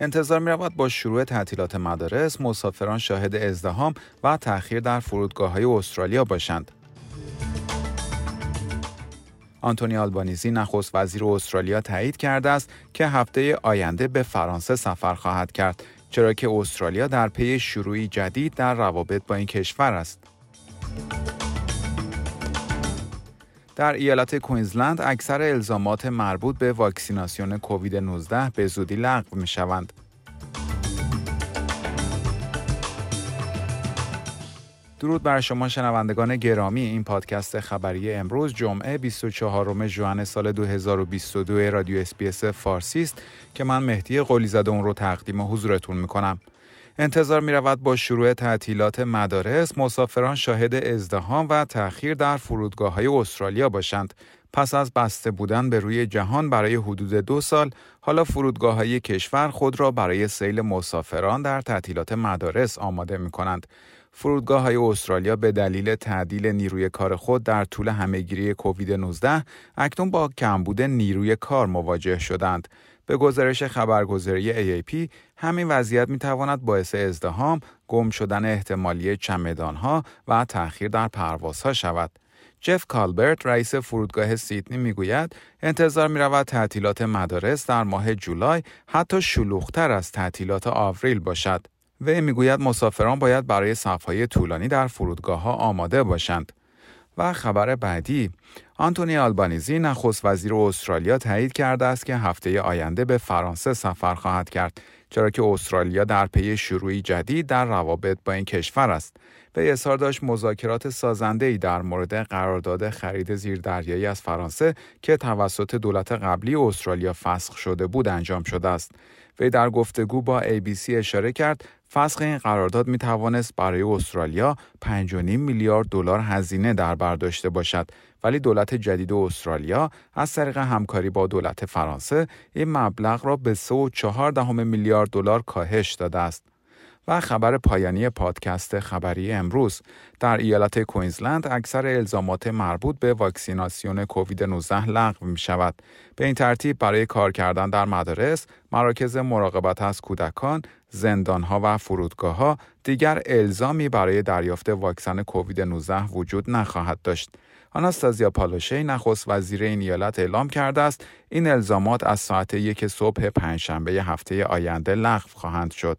انتظار می رود با شروع تعطیلات مدارس مسافران شاهد ازدهام و تأخیر در فرودگاه های استرالیا باشند. آنتونی آلبانیزی نخست وزیر استرالیا تایید کرده است که هفته آینده به فرانسه سفر خواهد کرد چرا که استرالیا در پی شروعی جدید در روابط با این کشور است. در ایالت کوینزلند اکثر الزامات مربوط به واکسیناسیون کووید 19 به زودی لغو می شوند. درود بر شما شنوندگان گرامی این پادکست خبری امروز جمعه 24 ژوئن سال 2022 رادیو SBS فارسی است که من مهدی قلی زاده اون رو تقدیم حضورتون می‌کنم. انتظار می رود با شروع تعطیلات مدارس مسافران شاهد ازدحام و تأخیر در فرودگاه های استرالیا باشند. پس از بسته بودن به روی جهان برای حدود دو سال، حالا فرودگاه های کشور خود را برای سیل مسافران در تعطیلات مدارس آماده می کنند. فرودگاه های استرالیا به دلیل تعدیل نیروی کار خود در طول همهگیری کووید 19 اکنون با کمبود نیروی کار مواجه شدند. به گزارش خبرگزاری AAP همین وضعیت می تواند باعث ازدهام، گم شدن احتمالی چمدانها و تأخیر در پروازها شود. جف کالبرت رئیس فرودگاه سیدنی می‌گوید انتظار می رود تعطیلات مدارس در ماه جولای حتی شلوغتر از تعطیلات آوریل باشد. و می‌گوید مسافران باید برای صفهای طولانی در فرودگاه ها آماده باشند. و خبر بعدی. آنتونی آلبانیزی نخست وزیر استرالیا تایید کرده است که هفته آینده به فرانسه سفر خواهد کرد چرا که استرالیا در پی شروعی جدید در روابط با این کشور است. به اظهار داشت مذاکرات سازنده ای در مورد قرارداد خرید زیردریایی از فرانسه که توسط دولت قبلی استرالیا فسخ شده بود انجام شده است. وی در گفتگو با ABC اشاره کرد فسخ این قرارداد می توانست برای استرالیا 5.5 میلیارد دلار هزینه در بر داشته باشد ولی دولت جدید استرالیا از طریق همکاری با دولت فرانسه این مبلغ را به 3.4 میلیارد دلار کاهش داده است. و خبر پایانی پادکست خبری امروز در ایالت کوینزلند اکثر الزامات مربوط به واکسیناسیون کووید 19 لغو می شود. به این ترتیب برای کار کردن در مدارس، مراکز مراقبت از کودکان، زندانها و فرودگاه ها دیگر الزامی برای دریافت واکسن کووید 19 وجود نخواهد داشت. آناستازیا پالوشی نخست وزیر این ایالت اعلام کرده است این الزامات از ساعت یک صبح پنجشنبه هفته آینده لغو خواهند شد.